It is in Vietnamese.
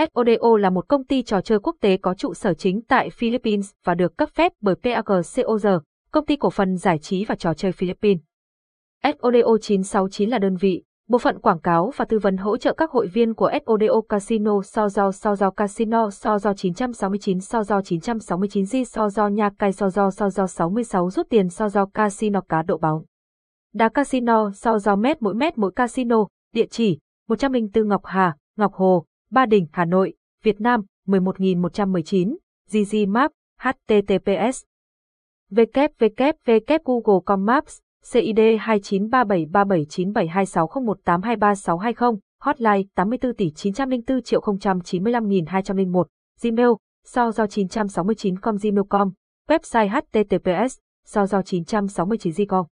SODO là một công ty trò chơi quốc tế có trụ sở chính tại Philippines và được cấp phép bởi PAGCOR, công ty cổ phần giải trí và trò chơi Philippines. SODO 969 là đơn vị, bộ phận quảng cáo và tư vấn hỗ trợ các hội viên của SODO Casino Sozo Sozo Casino Sozo 969 Sozo 969 G do Nha Cai Sozo Sozo 66 rút tiền Sozo Casino cá độ bóng. Đá Casino Sozo mét mỗi mét mỗi casino, địa chỉ 104 Ngọc Hà, Ngọc Hồ, Ba Đình, Hà Nội, Việt Nam, 11.119, GG Map, HTTPS. www google com Maps, CID 293737972601823620, hotline 84 tỷ 904 triệu 095201, Gmail, so do 969 com gmail.com, website https, so do 969 com